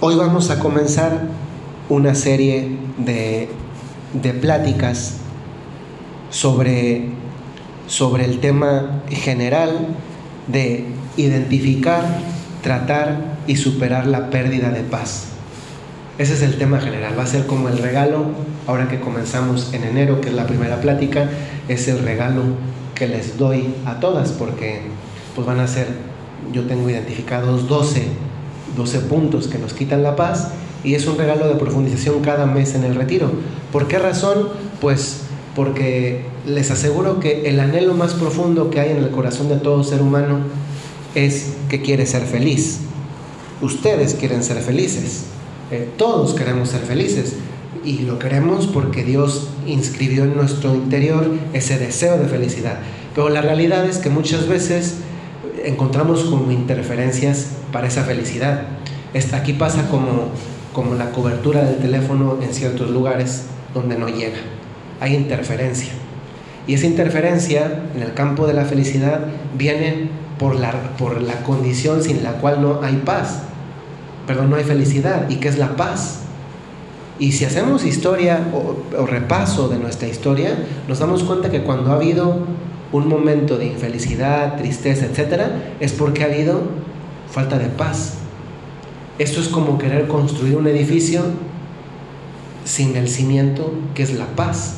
Hoy vamos a comenzar una serie de, de pláticas sobre, sobre el tema general de identificar, tratar y superar la pérdida de paz. Ese es el tema general, va a ser como el regalo, ahora que comenzamos en enero, que es la primera plática, es el regalo que les doy a todas, porque pues van a ser, yo tengo identificados 12 12 puntos que nos quitan la paz y es un regalo de profundización cada mes en el retiro. ¿Por qué razón? Pues porque les aseguro que el anhelo más profundo que hay en el corazón de todo ser humano es que quiere ser feliz. Ustedes quieren ser felices. Eh, todos queremos ser felices. Y lo queremos porque Dios inscribió en nuestro interior ese deseo de felicidad. Pero la realidad es que muchas veces encontramos como interferencias para esa felicidad. Aquí pasa como, como la cobertura del teléfono en ciertos lugares donde no llega. Hay interferencia. Y esa interferencia en el campo de la felicidad viene por la, por la condición sin la cual no hay paz. Perdón, no hay felicidad. ¿Y qué es la paz? Y si hacemos historia o, o, repaso de nuestra historia, nos damos cuenta que cuando ha habido un momento de infelicidad, tristeza, etc., es porque ha habido falta de paz. Esto es como querer construir un edificio sin el cimiento que es la paz.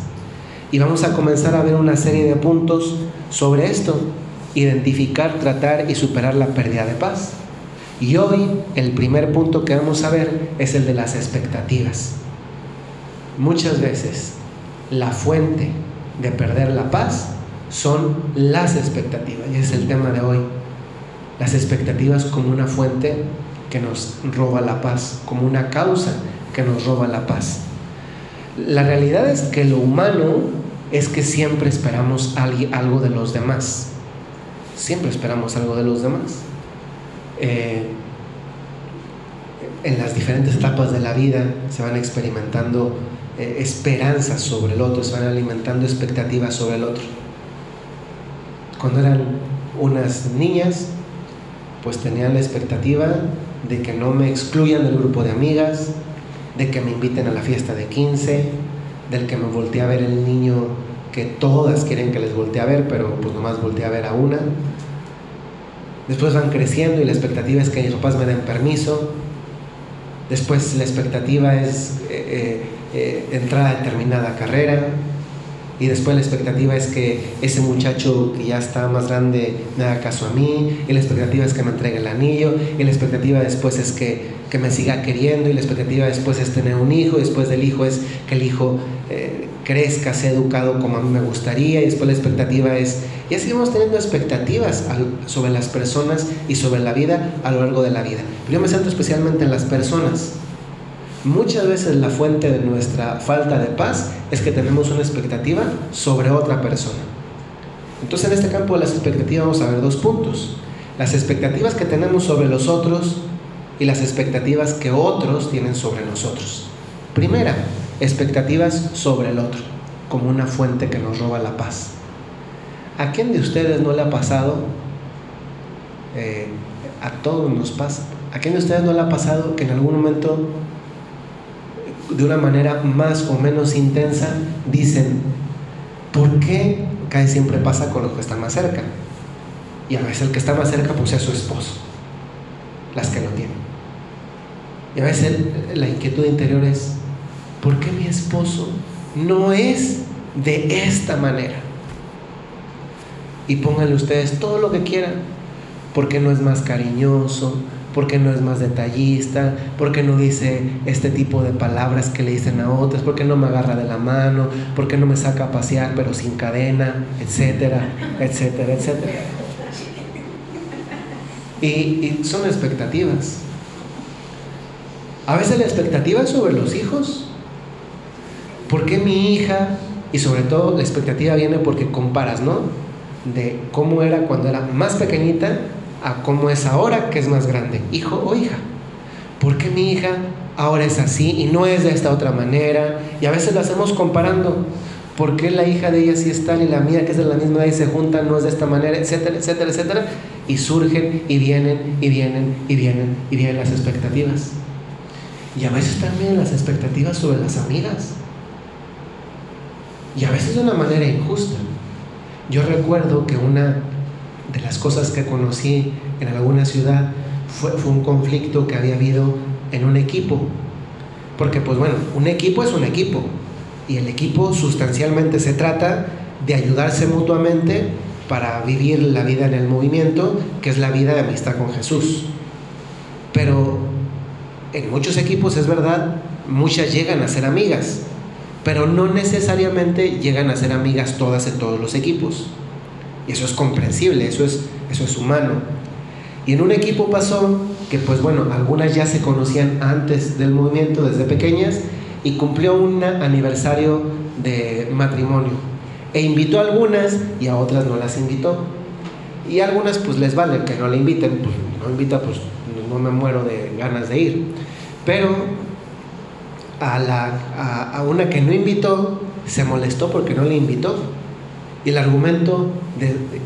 Y vamos a comenzar a ver una serie de puntos sobre esto, identificar, tratar y superar la pérdida de paz. Y hoy el primer punto que vamos a ver es el de las expectativas. Muchas veces la fuente de perder la paz son las expectativas, y es el tema de hoy. Las expectativas como una fuente que nos roba la paz, como una causa que nos roba la paz. La realidad es que lo humano es que siempre esperamos algo de los demás. Siempre esperamos algo de los demás. Eh, en las diferentes etapas de la vida se van experimentando eh, esperanzas sobre el otro, se van alimentando expectativas sobre el otro cuando eran unas niñas, pues tenían la expectativa de que no me excluyan del grupo de amigas, de que me inviten a la fiesta de 15, del que me voltee a ver el niño que todas quieren que les voltee a ver, pero pues nomás voltee a ver a una. Después van creciendo y la expectativa es que mis papás me den permiso. Después la expectativa es eh, eh, eh, entrar a determinada carrera y después la expectativa es que ese muchacho que ya está más grande me haga caso a mí, y la expectativa es que me entregue el anillo, y la expectativa después es que, que me siga queriendo, y la expectativa después es tener un hijo, y después del hijo es que el hijo eh, crezca, sea educado como a mí me gustaría, y después la expectativa es, y así vamos teniendo expectativas sobre las personas y sobre la vida a lo largo de la vida. Pero yo me centro especialmente en las personas. Muchas veces la fuente de nuestra falta de paz es que tenemos una expectativa sobre otra persona. Entonces en este campo de las expectativas vamos a ver dos puntos. Las expectativas que tenemos sobre los otros y las expectativas que otros tienen sobre nosotros. Primera, expectativas sobre el otro, como una fuente que nos roba la paz. ¿A quién de ustedes no le ha pasado? Eh, a todos nos pasa. ¿A quién de ustedes no le ha pasado que en algún momento de una manera más o menos intensa, dicen, ¿por qué casi siempre pasa con los que están más cerca? Y a veces el que está más cerca pues es su esposo, las que lo tienen. Y a veces la inquietud interior es, ¿por qué mi esposo no es de esta manera? Y pónganle ustedes todo lo que quieran, porque no es más cariñoso, porque no es más detallista, porque no dice este tipo de palabras que le dicen a otras, porque no me agarra de la mano, porque no me saca a pasear pero sin cadena, etcétera, etcétera, etcétera. Y, son expectativas. A veces la expectativa es sobre los hijos. ¿Por qué mi hija? Y sobre todo la expectativa viene porque comparas, ¿no? De cómo era cuando era más pequeñita a cómo es ahora que es más grande, hijo o hija. ¿Por qué mi hija ahora es así y no es de esta otra manera? Y a veces la hacemos comparando. ¿Por qué la hija de ella sí es tal y la mía que es de la misma edad y se juntan no es de esta manera, etcétera, etcétera, etcétera? Y surgen y vienen y vienen y vienen y vienen las expectativas. Y a veces también las expectativas sobre las amigas. Y a veces de una manera injusta. Yo recuerdo que una de las cosas que conocí en alguna ciudad fue, fue un conflicto que había habido en un equipo. Porque pues bueno, un equipo es un equipo. Y el equipo sustancialmente se trata de ayudarse mutuamente para vivir la vida en el movimiento, que es la vida de amistad con Jesús. Pero en muchos equipos es verdad, muchas llegan a ser amigas, pero no necesariamente llegan a ser amigas todas en todos los equipos. Y eso es comprensible, eso es, eso es humano. Y en un equipo pasó que, pues bueno, algunas ya se conocían antes del movimiento, desde pequeñas, y cumplió un aniversario de matrimonio. E invitó a algunas y a otras no las invitó. Y a algunas pues les vale que no le inviten, pues no invita, pues no me muero de ganas de ir. Pero a, la, a, una que no invitó, se molestó porque no le invitó. Y el argumento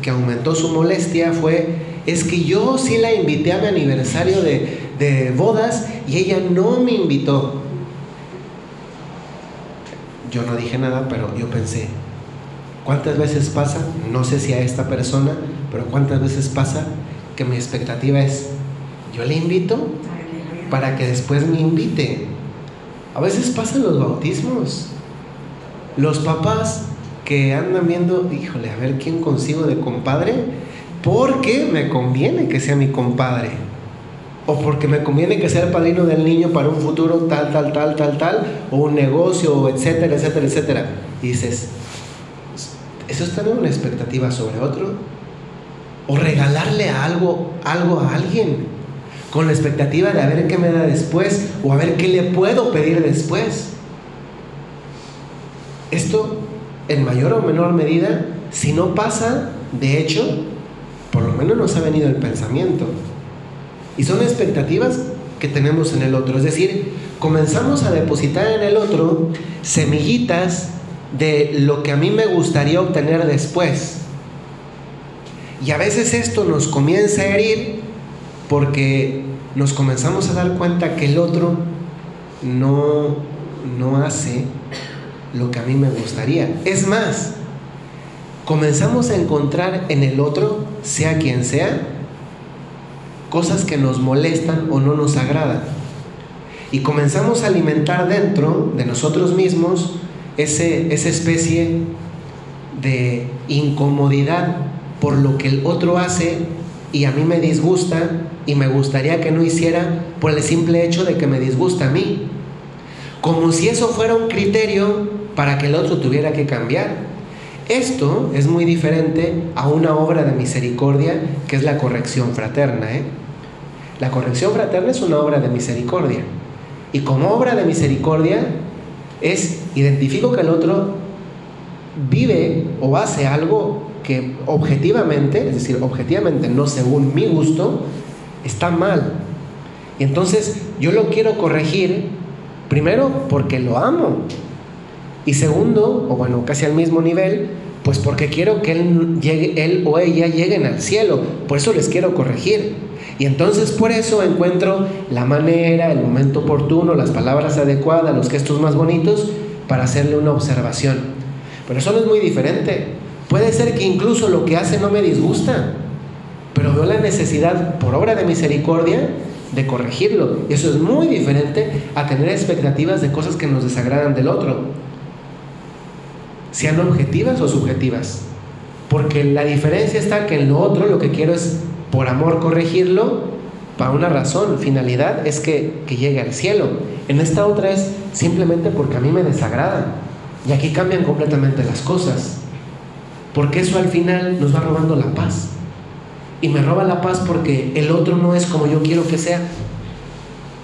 que aumentó su molestia fue, es que yo sí la invité a mi aniversario de, de bodas y ella no me invitó. Yo no dije nada, pero yo pensé, ¿cuántas veces pasa? No sé si a esta persona, pero ¿cuántas veces pasa que mi expectativa es, yo le invito para que después me invite? A veces pasan los bautismos. Los papás que andan viendo, híjole, a ver quién consigo de compadre, porque me conviene que sea mi compadre. O porque me conviene que sea el padrino del niño para un futuro tal, tal, tal, tal, tal, o un negocio, etcétera, etcétera, etcétera. Y dices, ¿eso es tener una expectativa sobre otro? O regalarle algo, algo a alguien con la expectativa de a ver qué me da después o a ver qué le puedo pedir después. Esto, en mayor o menor medida, si no pasa, de hecho, por lo menos nos ha venido el pensamiento. Y son expectativas que tenemos en el otro. Es decir, comenzamos a depositar en el otro semillitas de lo que a mí me gustaría obtener después. Y a veces esto nos comienza a herir porque nos comenzamos a dar cuenta que el otro no, no hace lo que a mí me gustaría. Es más, comenzamos a encontrar en el otro, sea quien sea, cosas que nos molestan o no nos agradan. Y comenzamos a alimentar dentro de nosotros mismos ese, esa especie de incomodidad por lo que el otro hace y a mí me disgusta y me gustaría que no hiciera por el simple hecho de que me disgusta a mí. Como si eso fuera un criterio para que el otro tuviera que cambiar. Esto es muy diferente a una obra de misericordia que es la corrección fraterna. ¿eh? La corrección fraterna es una obra de misericordia. Y como obra de misericordia es identifico que el otro vive o hace algo que objetivamente, es decir, objetivamente no según mi gusto, está mal. Y entonces yo lo quiero corregir, primero porque lo amo. Y segundo, o bueno, casi al mismo nivel, pues porque quiero que él, llegue, él o ella lleguen al cielo. Por eso les quiero corregir. Y entonces por eso encuentro la manera, el momento oportuno, las palabras adecuadas, los gestos más bonitos para hacerle una observación. Pero eso no es muy diferente. Puede ser que incluso lo que hace no me disgusta pero veo la necesidad, por obra de misericordia, de corregirlo. Y eso es muy diferente a tener expectativas de cosas que nos desagradan del otro, sean objetivas o subjetivas. Porque la diferencia está que en lo otro lo que quiero es, por amor, corregirlo para una razón, finalidad, es que, que llegue al cielo. En esta otra es simplemente porque a mí me desagrada. Y aquí cambian completamente las cosas. Porque eso al final nos va robando la paz y me roba la paz porque el otro no es como yo quiero que sea.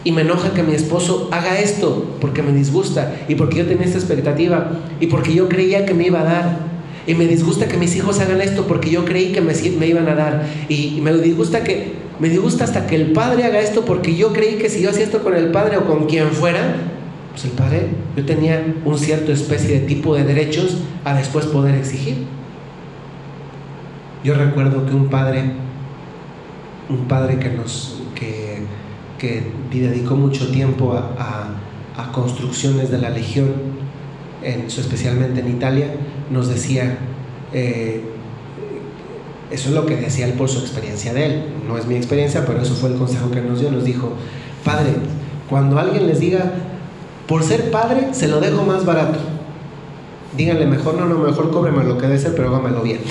Y me enoja que mi esposo haga esto porque me disgusta y porque yo tenía esta expectativa y porque yo creía que me iba a dar. Y me disgusta que mis hijos hagan esto porque yo creí que me, me iban a dar. Y me disgusta que me disgusta hasta que el padre haga esto porque yo creí que si yo hacía esto con el padre o con quien fuera, pues el padre, yo tenía un cierto especie de tipo de derechos a después poder exigir. Yo recuerdo que un padre un padre que nos, que, que dedicó mucho tiempo a, construcciones de la Legión, en, especialmente en Italia, nos decía, eh, eso es lo que decía él por su experiencia de él, no es mi experiencia, pero eso fue el consejo que nos dio, nos dijo, Padre, cuando alguien les diga, por ser padre, se lo dejo más barato, díganle mejor, no, no, mejor cóbreme lo que debe ser, pero hágamelo bien.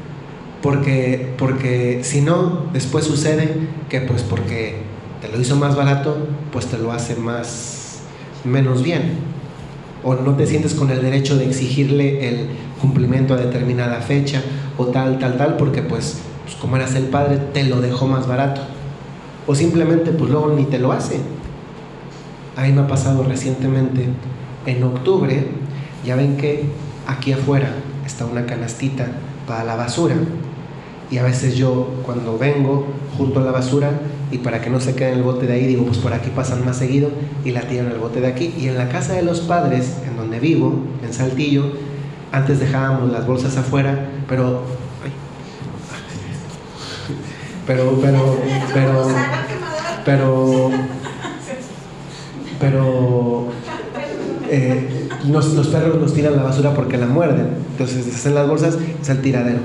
porque, porque si no, después sucede que pues porque te lo hizo más barato, pues te lo hace más, menos bien. O no te sientes con el derecho de exigirle el cumplimiento a determinada fecha o tal, tal, tal, porque pues, pues como eras el padre, te lo dejó más barato. O simplemente pues luego ni te lo hace. Ahí me ha pasado recientemente, en octubre, ya ven que aquí afuera está una canastita para la basura. Y a veces yo cuando vengo junto a la basura y para que no se quede en el bote de ahí, digo, pues por aquí pasan más seguido y la tiran al bote de aquí. Y en la casa de los padres, en donde vivo, en Saltillo, antes dejábamos las bolsas afuera, pero... pero, pero, pero, pero, pero, eh, los perros nos tiran la basura porque la muerden. Entonces hacen las bolsas, es el tiradero.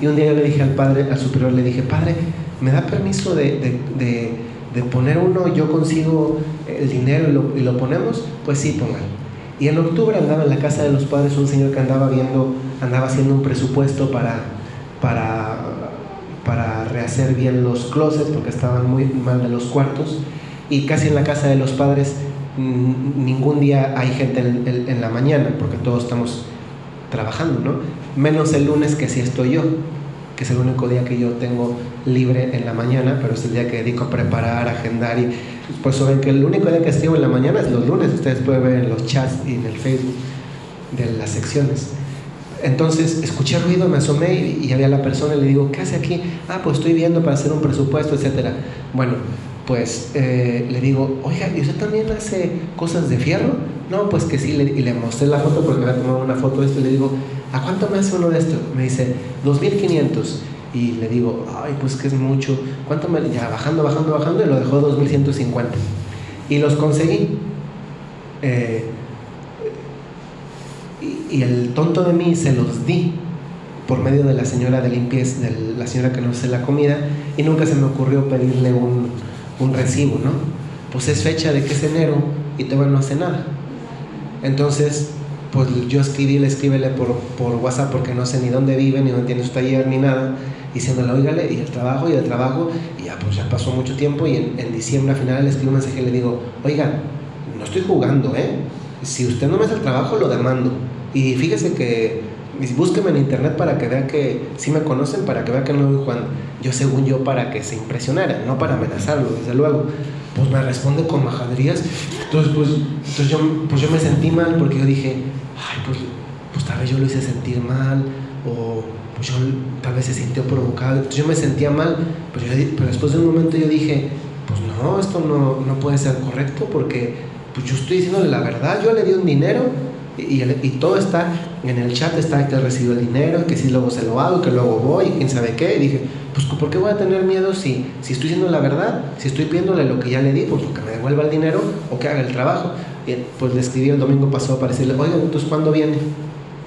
Y un día yo le dije al padre, al superior, le dije, padre, ¿me da permiso de, poner uno? Yo consigo el dinero y lo, ponemos. Pues sí, póngalo. Y en octubre andaba en la casa de los padres un señor que andaba viendo, andaba haciendo un presupuesto para, para, para rehacer bien los closets porque estaban muy mal de los cuartos. Y casi en la casa de los padres ningún día hay gente en, la mañana porque todos estamos trabajando, ¿no? Menos el lunes que sí estoy yo, que es el único día que yo tengo libre en la mañana, pero es el día que dedico a preparar, agendar y pues saben que el único día que estoy en la mañana es los lunes, ustedes pueden ver en los chats y en el Facebook de las secciones. Entonces escuché ruido, me asomé y, y había la persona y le digo, ¿qué hace aquí? Ah, pues estoy viendo para hacer un presupuesto, etcétera. Bueno, pues eh, le digo, oiga, ¿y usted también hace cosas de fierro? No, pues que sí, y le mostré la foto porque me había tomado una foto de esto y le digo, ¿a cuánto me hace uno de esto? Me dice, 2500. Y le digo, ay, pues que es mucho. ¿Cuánto me.? Ya bajando, bajando, bajando y lo dejó 2150. Y los conseguí. Eh, y, el tonto de mí se los di por medio de la señora de limpieza, de la señora que nos hace la comida, y nunca se me ocurrió pedirle un un recibo, ¿no? Pues es fecha de que es enero y todavía no hace nada. Entonces, pues yo escribí, le escríbele por, por WhatsApp porque no sé ni dónde vive, ni dónde tiene su taller, ni nada. Y se me lo oígale, y el trabajo, y el trabajo, y ya pues ya pasó mucho tiempo. Y en, diciembre al final le escribo un mensaje y le digo, oiga, no estoy jugando, ¿eh? Si usted no me hace el trabajo, lo demando. Y fíjese que búsqueme en internet para que vea que si me conocen, para que vea que no voy jugando. Yo, según yo, para que se impresionara, no para amenazarlo, desde luego. Pues me responde con majaderías. Entonces, pues, entonces yo, pues yo me sentí mal porque yo dije, ay, pues, pues tal vez yo lo hice sentir mal, o pues yo tal vez se sintió provocado. Entonces yo me sentía mal, pero, pero después de un momento yo dije, pues no, esto no, no puede ser correcto porque pues yo estoy diciéndole la verdad, yo le di un dinero y, y, todo está en el chat, está que recibo el dinero, que si luego se lo hago, que luego voy, quién sabe qué. Y dije, pues ¿por qué voy a tener miedo si, si estoy diciendo la verdad? Si estoy pidiéndole lo que ya le di, pues que me devuelva el dinero o que haga el trabajo. Y pues le escribí el domingo pasado para decirle, oiga, entonces ¿cuándo viene?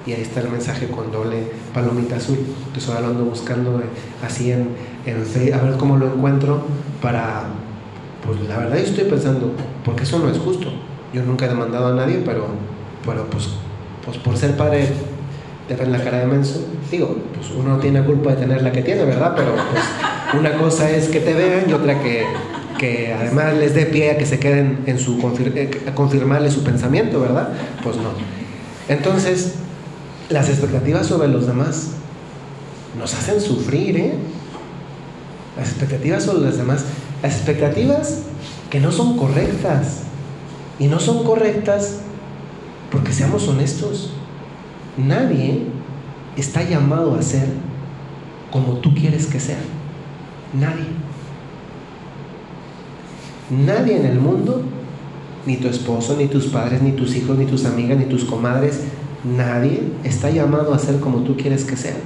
Y ahí está el mensaje con doble palomita azul. Entonces ahora lo ando buscando eh, así en, en Facebook, a ver cómo lo encuentro para, pues la verdad yo estoy pensando, porque eso no es justo. Yo nunca he demandado a nadie, pero pero pues, pues por ser padre te ven la cara de menso. Digo, pues uno no tiene culpa de tener la que tiene, ¿verdad? Pero pues una cosa es que te vean y otra que, que además les dé pie a que se queden en su eh, a confirmarle su pensamiento, ¿verdad? Pues no. Entonces, las expectativas sobre los demás nos hacen sufrir, ¿eh? Las expectativas sobre los demás, las expectativas que no son correctas. Y no son correctas seamos honestos, nadie está llamado a ser como tú quieres que sea. Nadie. Nadie en el mundo, ni tu esposo, ni tus padres, ni tus hijos, ni tus amigas, ni tus comadres, nadie está llamado a ser como tú quieres que sea.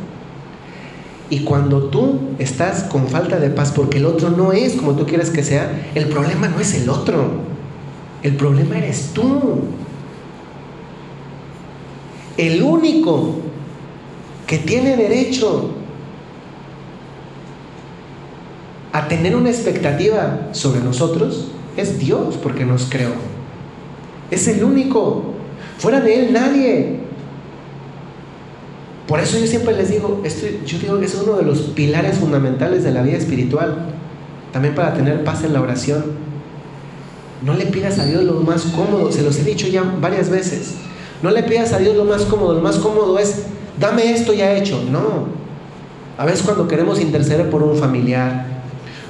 Y cuando tú estás con falta de paz porque el otro no es como tú quieres que sea, el problema no es el otro, el problema eres tú. El único que tiene derecho a tener una expectativa sobre nosotros es Dios porque nos creó. Es el único. Fuera de Él nadie. Por eso yo siempre les digo, esto, yo digo que es uno de los pilares fundamentales de la vida espiritual, también para tener paz en la oración. No le pidas a Dios lo más cómodo, se los he dicho ya varias veces. No le pidas a Dios lo más cómodo, lo más cómodo es, dame esto ya hecho. No. A veces cuando queremos interceder por un familiar,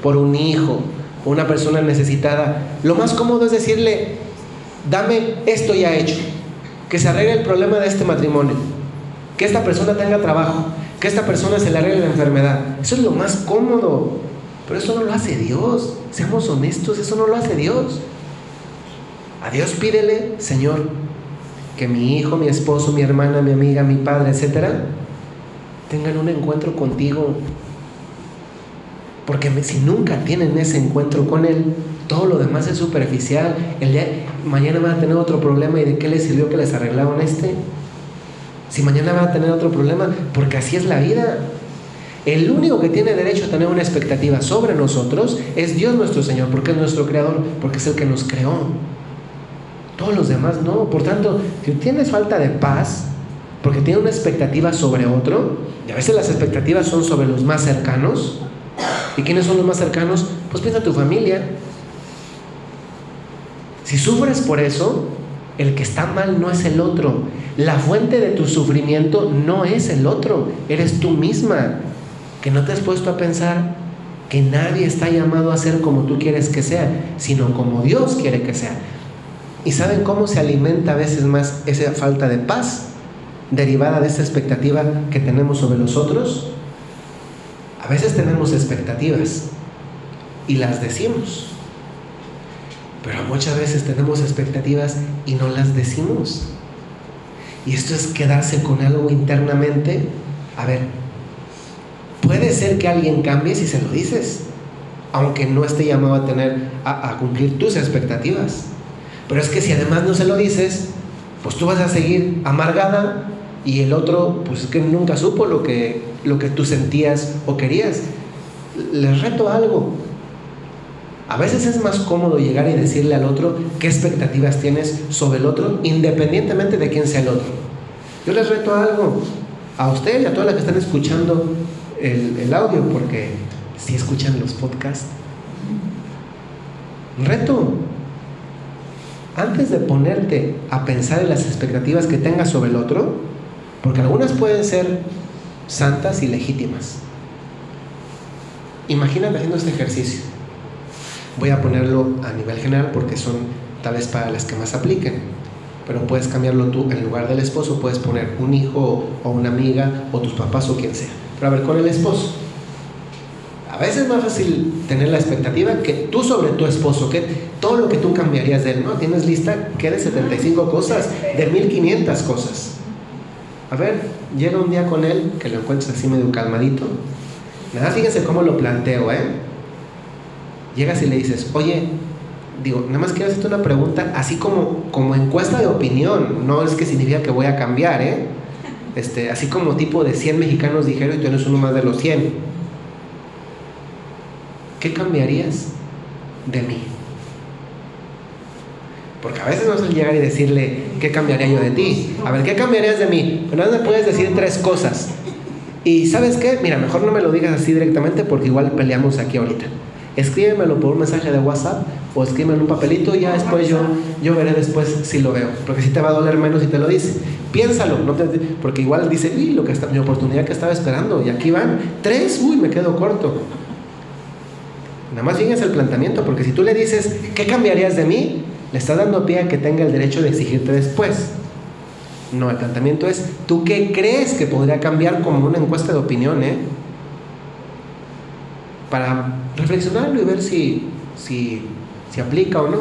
por un hijo, una persona necesitada, lo más cómodo es decirle, dame esto ya hecho, que se arregle el problema de este matrimonio que esta persona tenga trabajo, que esta persona se le arregle la enfermedad. Eso es lo más cómodo, pero eso no lo hace Dios. Seamos honestos, eso no lo hace Dios. A Dios pídele, Señor, que mi hijo, mi esposo, mi hermana, mi amiga, mi padre, etcétera, tengan un encuentro contigo. Porque si nunca tienen ese encuentro con Él, todo lo demás es superficial. El día, mañana van a tener otro problema y de qué les sirvió que les arreglaron este. Si mañana van a tener otro problema, porque así es la vida. El único que tiene derecho a tener una expectativa sobre nosotros es Dios nuestro Señor, porque es nuestro creador, porque es el que nos creó. Todos los demás no. Por tanto, si tienes falta de paz, porque tienes una expectativa sobre otro, y a veces las expectativas son sobre los más cercanos, ¿y quiénes son los más cercanos? Pues piensa tu familia. Si sufres por eso, el que está mal no es el otro. La fuente de tu sufrimiento no es el otro, eres tú misma, que no te has puesto a pensar que nadie está llamado a ser como tú quieres que sea, sino como Dios quiere que sea. ¿Y saben cómo se alimenta a veces más esa falta de paz derivada de esa expectativa que tenemos sobre los otros? A veces tenemos expectativas y las decimos. Pero muchas veces tenemos expectativas y no las decimos. Y esto es quedarse con algo internamente. A ver, puede ser que alguien cambie si se lo dices, aunque no esté llamado a tener a, cumplir tus expectativas. Pero es que si además no se lo dices, pues tú vas a seguir amargada y el otro, pues es que nunca supo lo que, lo que tú sentías o querías. Les reto algo. A veces es más cómodo llegar y decirle al otro qué expectativas tienes sobre el otro, independientemente de quién sea el otro. Yo les reto algo a usted y a todas las que están escuchando el, audio, porque si escuchan los podcasts, reto, antes de ponerte a pensar en las expectativas que tengas sobre el otro, porque algunas pueden ser santas y legítimas. Imagínate haciendo este ejercicio. Voy a ponerlo a nivel general porque son tal vez para las que más apliquen. Pero puedes cambiarlo tú, en lugar del esposo puedes poner un hijo o una amiga o tus papás o quien sea. Pero a ver, con el esposo. A veces es más fácil tener la expectativa que tú sobre tu esposo, que todo lo que tú cambiarías de él, ¿no? Tienes lista que de 75 cosas, de 1500 cosas. A ver, llega un día con él, que lo encuentres así medio calmadito. Nada, fíjense cómo lo planteo, ¿eh? llegas y le dices, oye, digo, nada más quiero hacerte una pregunta, así como, como encuesta de opinión, no es que significa que voy a cambiar, ¿eh? Este, así como tipo de 100 mexicanos dijeron y tú eres uno más de los 100. ¿Qué cambiarías de mí? Porque a veces no es llegar y decirle, ¿qué cambiaría yo de ti? A ver, ¿qué cambiarías de mí? Pero nada me puedes decir tres cosas. Y ¿sabes qué? Mira, mejor no me lo digas así directamente porque igual peleamos aquí ahorita escríbemelo por un mensaje de WhatsApp o escríbemelo en un papelito y ya después yo, yo veré después si lo veo. Porque si te va a doler menos si te lo dice. Piénsalo, no porque igual dice, uy, lo que está, mi oportunidad que estaba esperando y aquí van tres, uy, me quedo corto. Nada más fíjense el planteamiento, porque si tú le dices, ¿qué cambiarías de mí? Le estás dando pie a que tenga el derecho de exigirte después. No, el planteamiento es, ¿tú qué crees que podría cambiar como una encuesta de opinión, eh? Para reflexionarlo y ver si, si, si aplica o no.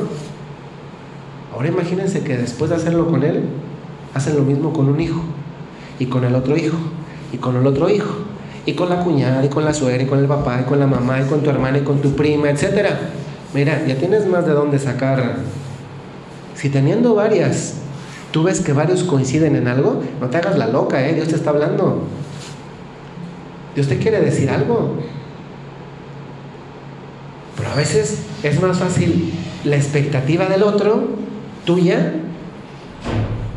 Ahora imagínense que después de hacerlo con él, hacen lo mismo con un hijo, y con el otro hijo, y con el otro hijo, y con la cuñada, y con la suegra, y con el papá, y con la mamá, y con tu hermana, y con tu prima, etc. Mira, ya tienes más de dónde sacar. Si teniendo varias, tú ves que varios coinciden en algo, no te hagas la loca, ¿eh? Dios te está hablando. Dios te quiere decir algo. Pero a veces es más fácil la expectativa del otro, tuya,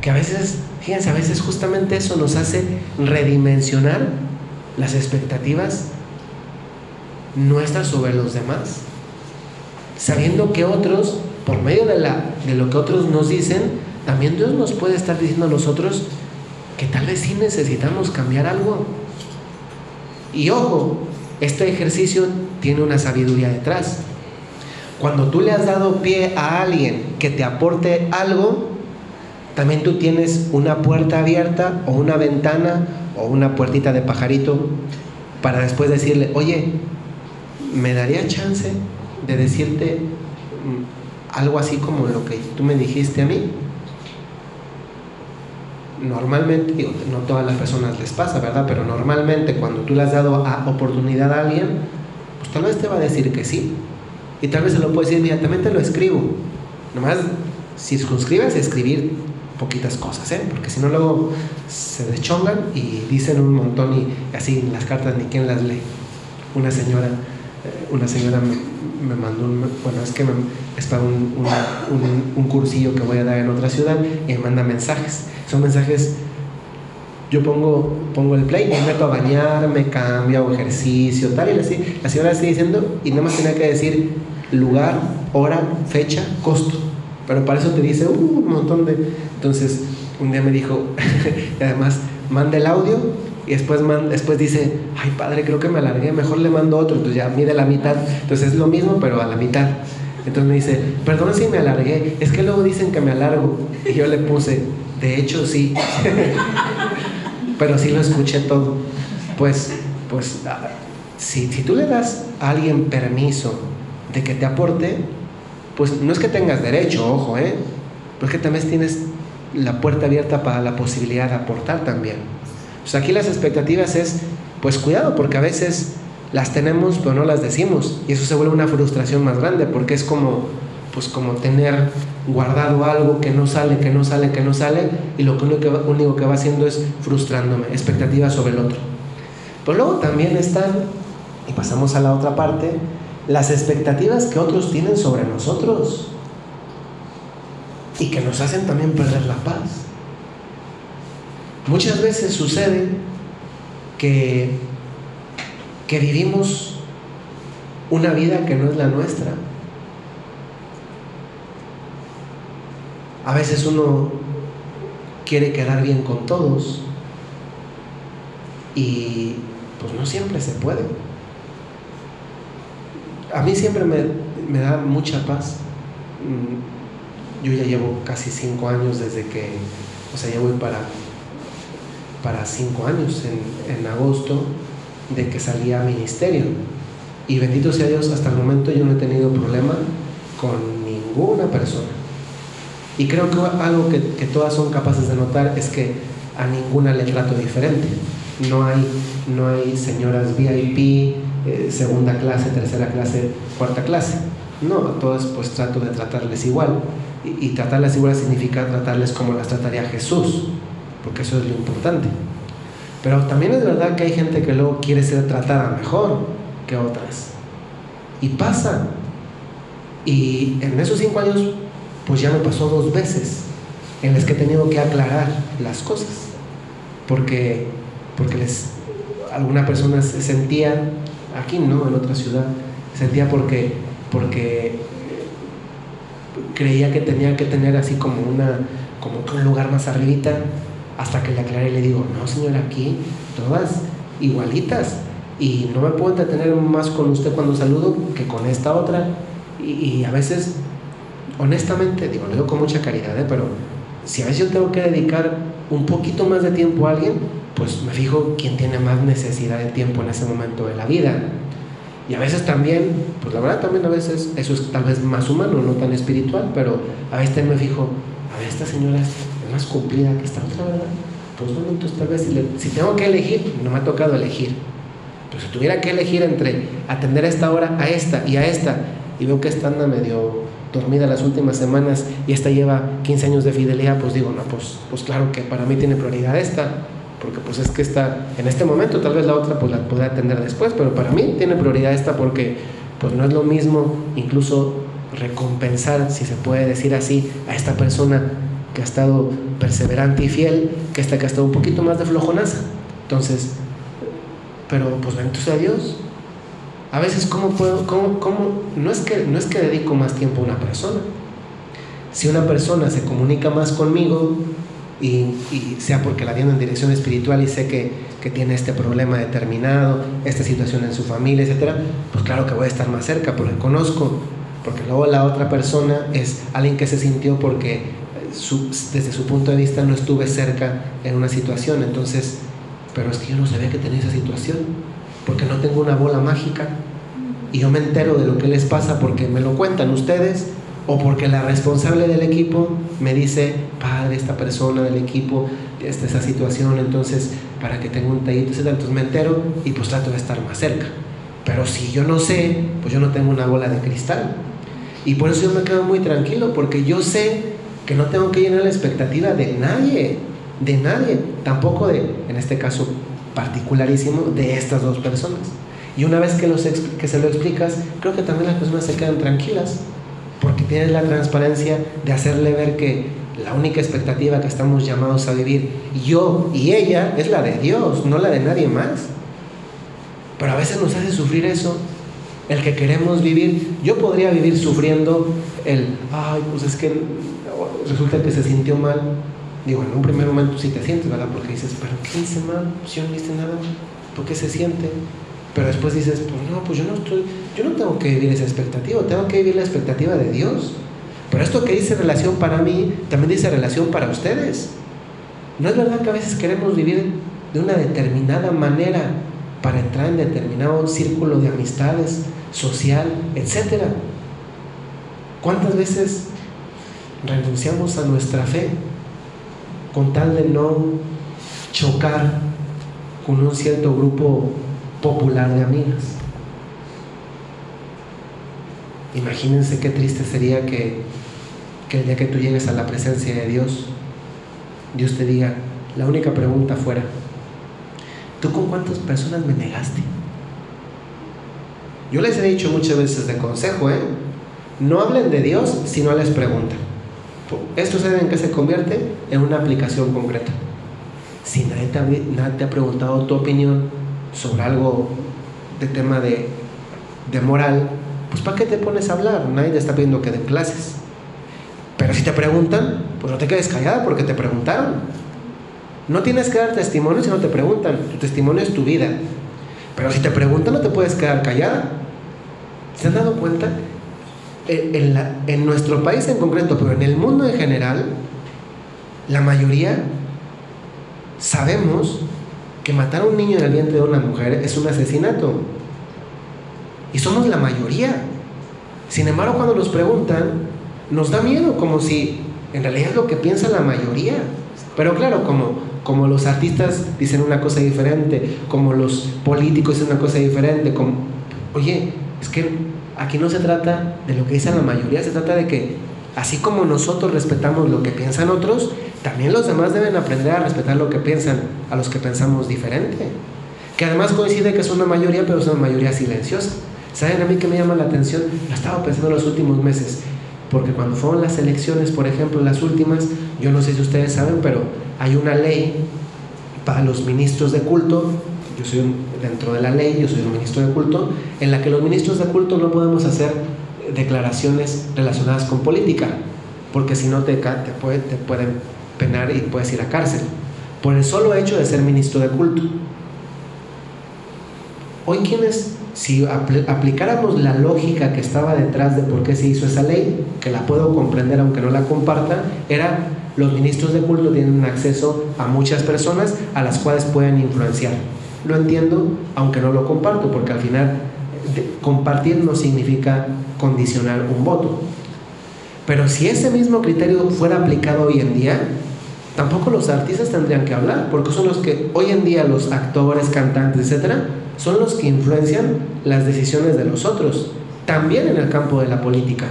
que a veces, fíjense, a veces justamente eso nos hace redimensionar las expectativas nuestras sobre los demás, sabiendo que otros, por medio de, lo que otros nos dicen, también Dios nos puede estar diciendo a nosotros que tal vez sí necesitamos cambiar algo. Y ojo, este ejercicio tiene una sabiduría detrás. Cuando tú le has dado pie a alguien que te aporte algo, también tú tienes una puerta abierta o una ventana o una puertita de pajarito para después decirle, oye, ¿me daría chance de decirte mm, algo así como lo que tú me dijiste a mí? Normalmente, no todas las personas les pasa, ¿verdad? Pero normalmente cuando tú le has dado oportunidad a alguien, pues tal vez te va a decir que sí. Y tal vez se lo puede decir inmediatamente, lo escribo. Nomás, si suscribes, escribir poquitas cosas, ¿eh? Porque si no, luego se deschongan y dicen un montón y así en las cartas ni quién las lee. Una señora, eh, una señora me, mandó un, bueno, es que es para un, un, un, cursillo que voy a dar en otra ciudad y me manda mensajes. Son mensajes yo pongo, pongo el play, me meto a bañar, me cambio, hago ejercicio, tal, y así, la señora sigue diciendo, y nada más tenía que decir lugar, hora, fecha, costo. Pero para eso te dice uh, un montón de... Entonces, un día me dijo, y además, manda el audio y después, después dice, ay padre, creo que me alargué, mejor le mando otro. Entonces ya mide la mitad. Entonces es lo mismo, pero a la mitad. Entonces me dice, perdón si me alargué, es que luego dicen que me alargo. Y yo le puse, de hecho sí. pero sí lo escuché todo. Pues, pues, si, si tú le das a alguien permiso de que te aporte, pues no es que tengas derecho, ojo, ¿eh? Pero que también tienes la puerta abierta para la posibilidad de aportar también. Pues aquí las expectativas es, pues cuidado, porque a veces las tenemos pero no las decimos y eso se vuelve una frustración más grande porque es como, pues como tener guardado algo que no sale, que no sale, que no sale, y lo único que, único que va haciendo es frustrándome, expectativas sobre el otro. Pero luego también están, y pasamos a la otra parte, las expectativas que otros tienen sobre nosotros y que nos hacen también perder la paz. Muchas veces sucede que, que vivimos una vida que no es la nuestra A veces uno quiere quedar bien con todos y pues no siempre se puede. A mí siempre me, da mucha paz. Mm, yo ya llevo casi cinco años desde que, o sea, ya voy para, para cinco años en, en agosto de que salí a ministerio. Y bendito sea Dios, hasta el momento yo no he tenido problema con ninguna persona. Y creo que algo que, todas son capaces de notar es que a ninguna le trato diferente. No hay, no hay señoras VIP, eh, segunda clase, tercera clase, cuarta clase. No, a todas pues trato de tratarles igual. Y, y tratarles igual significa tratarles como las trataría Jesús, porque eso es lo importante. Pero también es verdad que hay gente que luego quiere ser tratada mejor que otras. Y pasa. Y en esos cinco años pues ya me pasó dos veces en las que he tenido que aclarar las cosas, porque, porque les, alguna persona se sentía, aquí no, en otra ciudad, sentía porque, porque creía que tenía que tener así como, una, como un lugar más arribita, hasta que le aclaré y le digo, no señora, aquí todas igualitas, y no me puedo entretener más con usted cuando saludo que con esta otra, y, a veces honestamente, digo, lo digo con mucha caridad, ¿eh? pero si a veces yo tengo que dedicar un poquito más de tiempo a alguien, pues me fijo quién tiene más necesidad de tiempo en ese momento de la vida. Y a veces también, pues la verdad también a veces eso es tal vez más humano, no tan espiritual, pero a veces me fijo, a ver, esta señora es más cumplida que esta otra, ¿verdad? Pues bueno, entonces tal vez si, si tengo que elegir, no me ha tocado elegir. Pero si tuviera que elegir entre atender a esta hora, a esta y a esta, y veo que esta anda medio dormida las últimas semanas y esta lleva 15 años de fidelidad, pues digo, no, pues, pues claro que para mí tiene prioridad esta, porque pues es que está en este momento, tal vez la otra pues la podrá atender después, pero para mí tiene prioridad esta porque pues no es lo mismo incluso recompensar, si se puede decir así, a esta persona que ha estado perseverante y fiel, que esta que ha estado un poquito más de flojonaza. Entonces, pero pues bendito sea Dios. A veces, ¿cómo puedo? Cómo, cómo? No, es que, no es que dedico más tiempo a una persona. Si una persona se comunica más conmigo, y, sea porque la viendo en dirección espiritual y sé que, que, tiene este problema determinado, esta situación en su familia, etcétera, pues claro que voy a estar más cerca porque conozco, porque luego la otra persona es alguien que se sintió porque desde su punto de vista no estuve cerca en una situación, entonces pero es que yo no sabía que tenía esa situación, porque no tengo una bola mágica. Y yo me entero de lo que les pasa porque me lo cuentan ustedes o porque la responsable del equipo me dice, padre, esta persona del equipo, está esa situación, entonces para que tenga un tallito. Entonces me entero y pues trato de estar más cerca. Pero si yo no sé, pues yo no tengo una bola de cristal. Y por eso yo me quedo muy tranquilo, porque yo sé que no tengo que llenar la expectativa de nadie de nadie, tampoco de, en este caso particularísimo, de estas dos personas. Y una vez que, los, que se lo explicas, creo que también las personas se quedan tranquilas, porque tienes la transparencia de hacerle ver que la única expectativa que estamos llamados a vivir, yo y ella, es la de Dios, no la de nadie más. Pero a veces nos hace sufrir eso, el que queremos vivir. Yo podría vivir sufriendo el, ay, pues es que resulta que se sintió mal, Digo, en un primer momento sí te sientes, ¿verdad? Porque dices, pero ¿qué hice mal? Si yo no hice nada, ¿por qué se siente? Pero después dices, pues no, pues yo no estoy, yo no tengo que vivir esa expectativa, tengo que vivir la expectativa de Dios. Pero esto que dice relación para mí, también dice relación para ustedes. ¿No es verdad que a veces queremos vivir de una determinada manera para entrar en determinado círculo de amistades, social, etcétera? ¿Cuántas veces renunciamos a nuestra fe con tal de no chocar con un cierto grupo popular de amigas. Imagínense qué triste sería que, que, el día que tú llegues a la presencia de Dios, Dios te diga, la única pregunta fuera, ¿tú con cuántas personas me negaste? Yo les he dicho muchas veces de consejo, ¿eh? No hablen de Dios si no les preguntan. Esto saben en qué se convierte en una aplicación concreta. Si nadie te ha preguntado tu opinión sobre algo de tema de, de moral, pues ¿para qué te pones a hablar? Nadie te está pidiendo que den clases. Pero si te preguntan, pues no te quedes callada porque te preguntaron. No tienes que dar testimonio si no te preguntan. Tu testimonio es tu vida. Pero si te preguntan, no te puedes quedar callada. ¿Se han dado cuenta en, nuestro país en concreto, pero en el mundo en general, la mayoría sabemos que matar a un niño en el vientre de una mujer es un asesinato. Y somos la mayoría. Sin embargo, cuando nos preguntan, nos da miedo, como si en realidad es lo que piensa la mayoría. Pero claro, como, como los artistas dicen una cosa diferente, como los políticos dicen una cosa diferente, como, oye, es que aquí no se trata de lo que dicen la mayoría, se trata de que así como nosotros respetamos lo que piensan otros, también los demás deben aprender a respetar lo que piensan a los que pensamos diferente. Que además coincide que es una mayoría, pero es una mayoría silenciosa. ¿Saben a mí que me llama la atención? Lo estaba pensando en los últimos meses. Porque cuando fueron las elecciones, por ejemplo, las últimas, yo no sé si ustedes saben, pero hay una ley para los ministros de culto yo soy dentro de la ley, yo soy un ministro de culto, en la que los ministros de culto no podemos hacer declaraciones relacionadas con política, porque si no te, te, te pueden penar y puedes ir a cárcel, por el solo hecho de ser ministro de culto. Hoy quienes, si aplicáramos la lógica que estaba detrás de por qué se hizo esa ley, que la puedo comprender aunque no la comparta, era los ministros de culto tienen acceso a muchas personas a las cuales pueden influenciar lo entiendo, aunque no lo comparto, porque al final compartir no significa condicionar un voto. Pero si ese mismo criterio fuera aplicado hoy en día, tampoco los artistas tendrían que hablar, porque son los que hoy en día los actores, cantantes, etcétera, son los que influencian las decisiones de los otros, también en el campo de la política.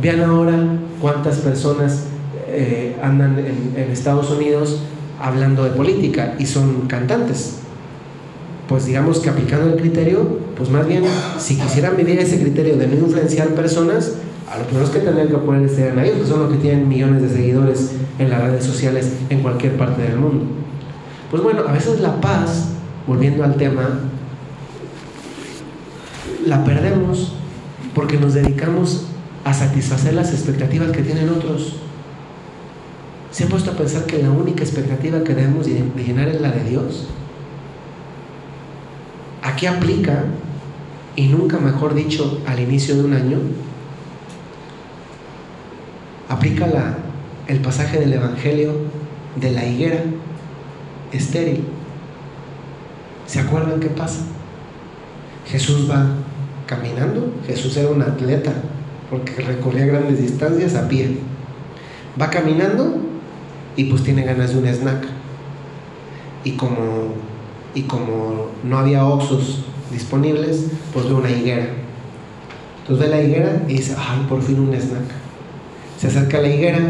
Vean ahora cuántas personas eh, andan en, Estados Unidos hablando de política y son cantantes. Pues digamos que aplicando el criterio, pues más bien, si quisieran vivir ese criterio de no influenciar personas, a lo menos que tendrían que poner serían a ellos, que son los que tienen millones de seguidores en las redes sociales en cualquier parte del mundo. Pues bueno, a veces la paz, volviendo al tema, la perdemos porque nos dedicamos a satisfacer las expectativas que tienen otros. ¿Se han puesto a pensar que la única expectativa que debemos de llenar es la de Dios? Aquí aplica, y nunca mejor dicho, al inicio de un año, aplica la, el pasaje del Evangelio de la higuera estéril. ¿Se acuerdan qué pasa? Jesús va caminando, Jesús era un atleta porque recorría grandes distancias a pie. Va caminando y pues tiene ganas de un snack. Y como, y como no había oxos disponibles, pues ve una higuera. Entonces ve la higuera y dice, ay, por fin un snack. Se acerca a la higuera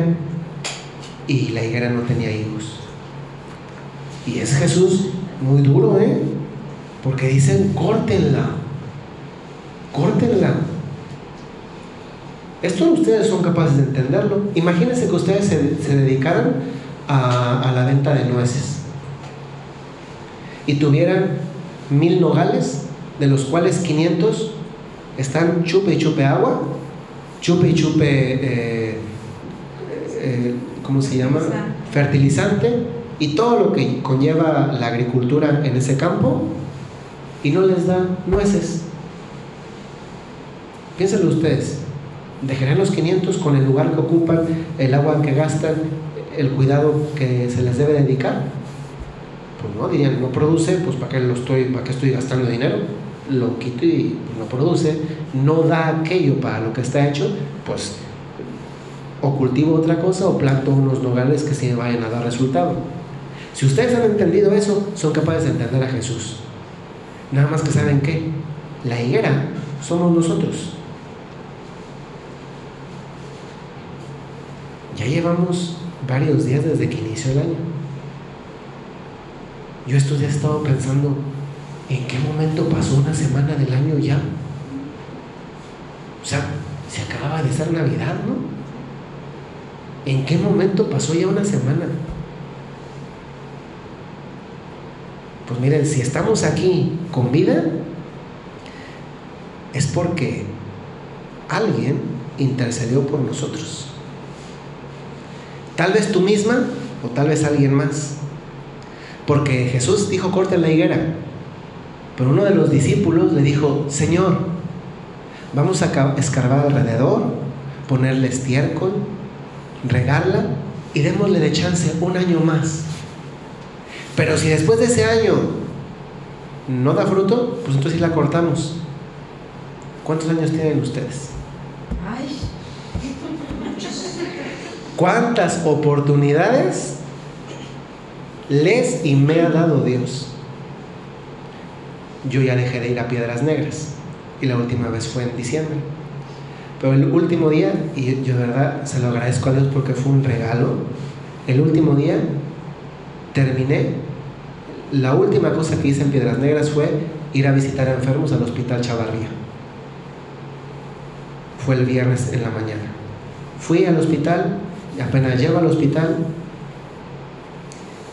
y la higuera no tenía higos. Y es Jesús muy duro, ¿eh? Porque dicen, córtenla, córtenla. Esto ustedes son capaces de entenderlo. Imagínense que ustedes se, dedicaran a, a, la venta de nueces y tuvieran mil nogales, de los cuales 500 están chupe y chupe agua, chupe y chupe, eh, eh, ¿cómo se llama? Fertilizante y todo lo que conlleva la agricultura en ese campo y no les da nueces. Piénsenlo ustedes. ¿Dejarán los 500 con el lugar que ocupan, el agua que gastan, el cuidado que se les debe dedicar? Pues no, dirían, no produce, pues ¿para qué, lo estoy, para qué estoy gastando dinero? Lo quito y no produce, no da aquello para lo que está hecho, pues o cultivo otra cosa o planto unos nogales que sí vayan a dar resultado. Si ustedes han entendido eso, son capaces de entender a Jesús. Nada más que saben que la higuera somos nosotros. Ya llevamos varios días desde que inició el año. Yo estos días he estado pensando, ¿en qué momento pasó una semana del año ya? O sea, se acababa de ser Navidad, ¿no? ¿En qué momento pasó ya una semana? Pues miren, si estamos aquí con vida, es porque alguien intercedió por nosotros. Tal vez tú misma o tal vez alguien más. Porque Jesús dijo, corten la higuera. Pero uno de los discípulos le dijo, Señor, vamos a escarbar alrededor, ponerle estiércol, regarla y démosle de chance un año más. Pero si después de ese año no da fruto, pues entonces la cortamos. ¿Cuántos años tienen ustedes? ¿Cuántas oportunidades les y me ha dado Dios? Yo ya dejé de ir a Piedras Negras y la última vez fue en diciembre. Pero el último día, y yo de verdad se lo agradezco a Dios porque fue un regalo, el último día terminé, la última cosa que hice en Piedras Negras fue ir a visitar a enfermos al Hospital Chavarría. Fue el viernes en la mañana. Fui al hospital, apenas llego al hospital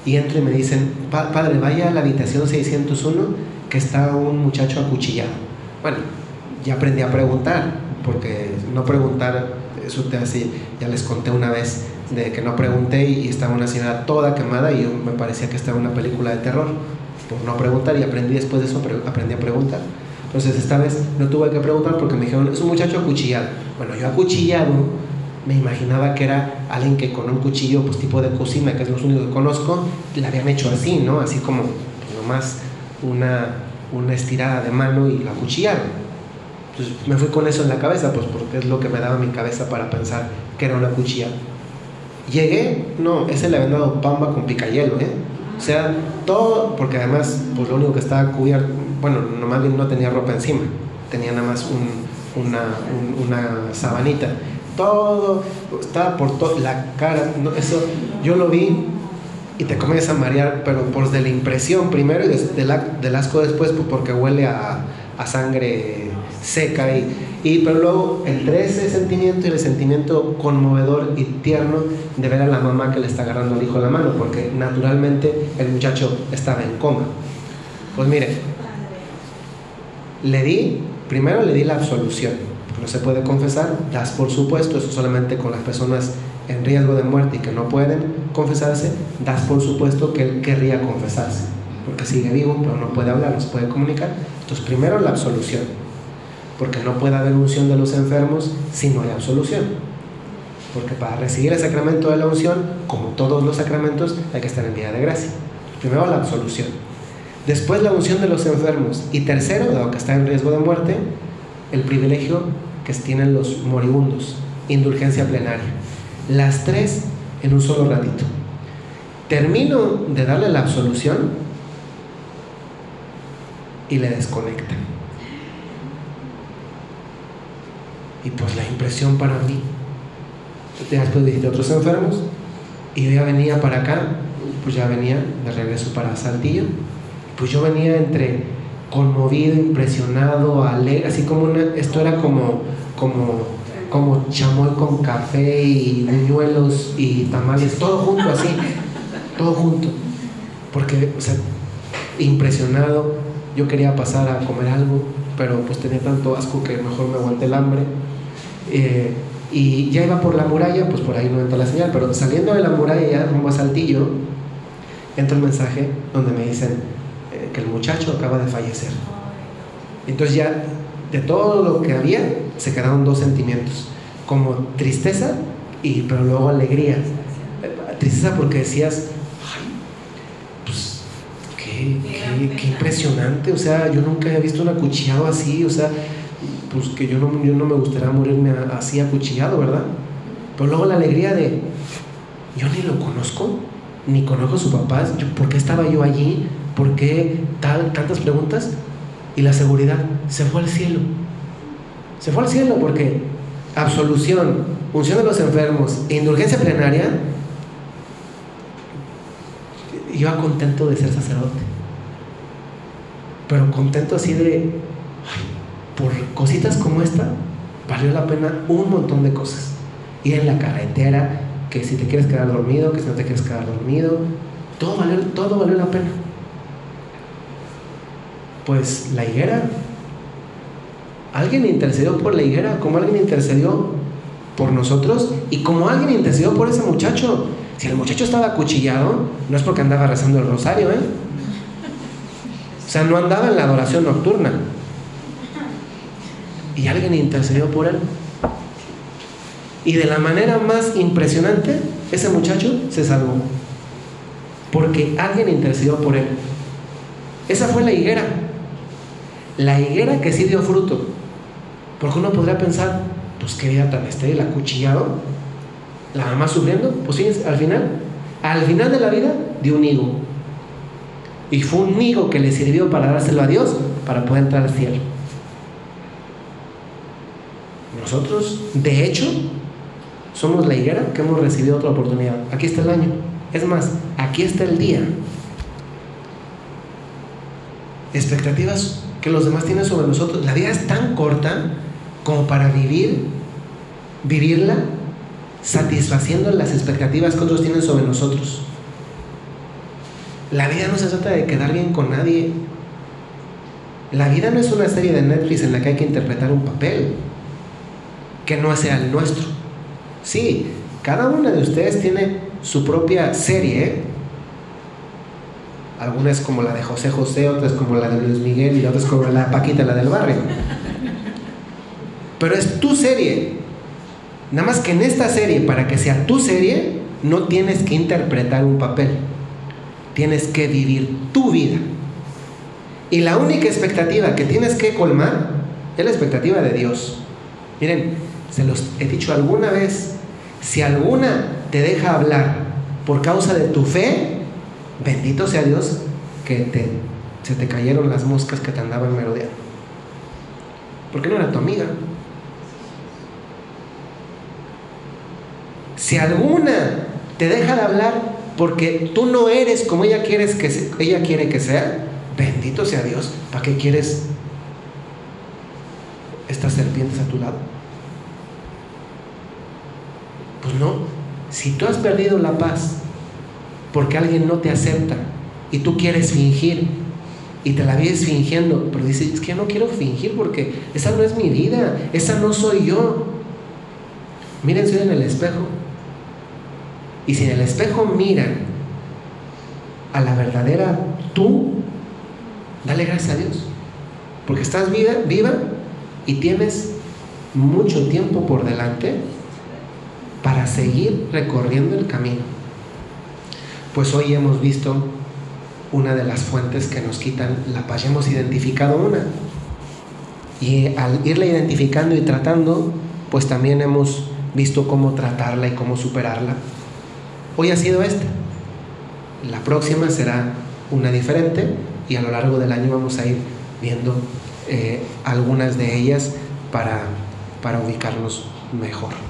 y entro y me dicen, padre, vaya a la habitación 601 que está un muchacho acuchillado. Bueno, ya aprendí a preguntar, porque no preguntar, eso te hace, ya les conté una vez de que no pregunté y estaba una señora toda quemada y yo me parecía que estaba una película de terror por no preguntar y aprendí después de eso, aprendí a preguntar. Entonces esta vez no tuve que preguntar porque me dijeron, es un muchacho acuchillado. Bueno, yo acuchillado me imaginaba que era alguien que con un cuchillo, pues tipo de cocina, que es lo único que conozco, le habían hecho así, ¿no? Así como pues, nomás una, una estirada de mano y lo acuchillaron. Entonces me fui con eso en la cabeza, pues porque es lo que me daba mi cabeza para pensar que era una cuchilla. Llegué, no, ese le habían dado pamba con picayelo, ¿eh? O sea, todo, porque además, pues lo único que estaba cubierto, bueno, nomás no tenía ropa encima, tenía nada más una, una sabanita. Todo, estaba por toda la cara, eso yo lo vi y te comienzas a marear, pero por de la impresión primero y del asco después, pues, porque huele a, a sangre seca y, y, pero luego entre ese sentimiento y el sentimiento conmovedor y tierno de ver a la mamá que le está agarrando al hijo la mano, porque naturalmente el muchacho estaba en coma. Pues mire, le di, primero le di la absolución, no se puede confesar, das por supuesto, eso solamente con las personas en riesgo de muerte y que no pueden confesarse, das por supuesto que él querría confesarse, porque sigue vivo, pero no puede hablar, no se puede comunicar. Entonces, primero la absolución, porque no puede haber unción de los enfermos si no hay absolución. Porque para recibir el sacramento de la unción, como todos los sacramentos, hay que estar en vía de gracia. Primero la absolución. Después la unción de los enfermos. Y tercero, dado que está en riesgo de muerte, el privilegio que tienen los moribundos, indulgencia plenaria. Las tres en un solo ratito. Termino de darle la absolución y le desconectan. Y pues la impresión para mí, después de otros enfermos, y yo ya venía para acá, pues ya venía de regreso para Saltillo, pues yo venía entre conmovido, impresionado, alegre, así como una, esto era como, como, como chamoy con café y buñuelos y tamales, todo junto así, todo junto, porque, o sea, impresionado, yo quería pasar a comer algo, pero pues tenía tanto asco que mejor me aguanté el hambre. Eh, y ya iba por la muralla, pues por ahí no entra la señal, pero saliendo de la muralla ya rumbo a Saltillo, entra un mensaje donde me dicen que el muchacho acaba de fallecer. Entonces ya de todo lo que había se quedaron dos sentimientos, como tristeza y pero luego alegría. Tristeza porque decías, qué, impresionante, o sea, yo nunca había visto un acuchillado así, o sea, pues que yo no, yo no me gustaría morirme así acuchillado, ¿verdad? Pero luego la alegría de, yo ni lo conozco, ni conozco a su papá, ¿por qué estaba yo allí? ¿Por qué tantas preguntas? Y la seguridad, se fue al cielo. Se fue al cielo porque absolución, unción de los enfermos indulgencia plenaria, iba contento de ser sacerdote pero contento así de, por cositas como esta, valió la pena un montón de cosas. Ir en la carretera, que si te quieres quedar dormido, que si no te quieres quedar dormido, todo valió, todo valió la pena. Pues la higuera, alguien intercedió por la higuera, como alguien intercedió por nosotros y como alguien intercedió por ese muchacho. Si el muchacho estaba acuchillado, no es porque andaba rezando el rosario, ¿eh? O sea, no andaba en la adoración nocturna. Y alguien intercedió por él. Y de la manera más impresionante, ese muchacho se salvó. Porque alguien intercedió por él. Esa fue la higuera. La higuera que sí dio fruto. Porque uno podría pensar, pues qué vida tan estéril, acuchillado. La mamá sufriendo. Pues sí, al final, al final de la vida, dio un higo. Y fue un higo que le sirvió para dárselo a Dios para poder entrar al cielo. Nosotros, de hecho, somos la higuera que hemos recibido otra oportunidad. Aquí está el año. Es más, aquí está el día. Expectativas que los demás tienen sobre nosotros. La vida es tan corta como para vivir, vivirla satisfaciendo las expectativas que otros tienen sobre nosotros. La vida no se trata de quedar bien con nadie. La vida no es una serie de Netflix en la que hay que interpretar un papel que no sea el nuestro. Sí, cada una de ustedes tiene su propia serie. Algunas como la de José José, otras como la de Luis Miguel y otras como la de Paquita, la del barrio. Pero es tu serie. Nada más que en esta serie, para que sea tu serie, no tienes que interpretar un papel tienes que vivir tu vida. Y la única expectativa que tienes que colmar es la expectativa de Dios. Miren, se los he dicho alguna vez, si alguna te deja hablar por causa de tu fe, bendito sea Dios que te se te cayeron las moscas que te andaban merodeando. Porque no era tu amiga. Si alguna te deja de hablar porque tú no eres como ella, que ella quiere que sea, bendito sea Dios. ¿Para qué quieres estas serpientes a tu lado? Pues no. Si tú has perdido la paz porque alguien no te acepta y tú quieres fingir y te la vives fingiendo, pero dices, es que no quiero fingir porque esa no es mi vida, esa no soy yo. Mírense en el espejo. Y si en el espejo miran a la verdadera tú, dale gracias a Dios. Porque estás viva y tienes mucho tiempo por delante para seguir recorriendo el camino. Pues hoy hemos visto una de las fuentes que nos quitan la paz. Hemos identificado una. Y al irla identificando y tratando, pues también hemos visto cómo tratarla y cómo superarla. Hoy ha sido esta. La próxima será una diferente y a lo largo del año vamos a ir viendo eh, algunas de ellas para, para ubicarnos mejor.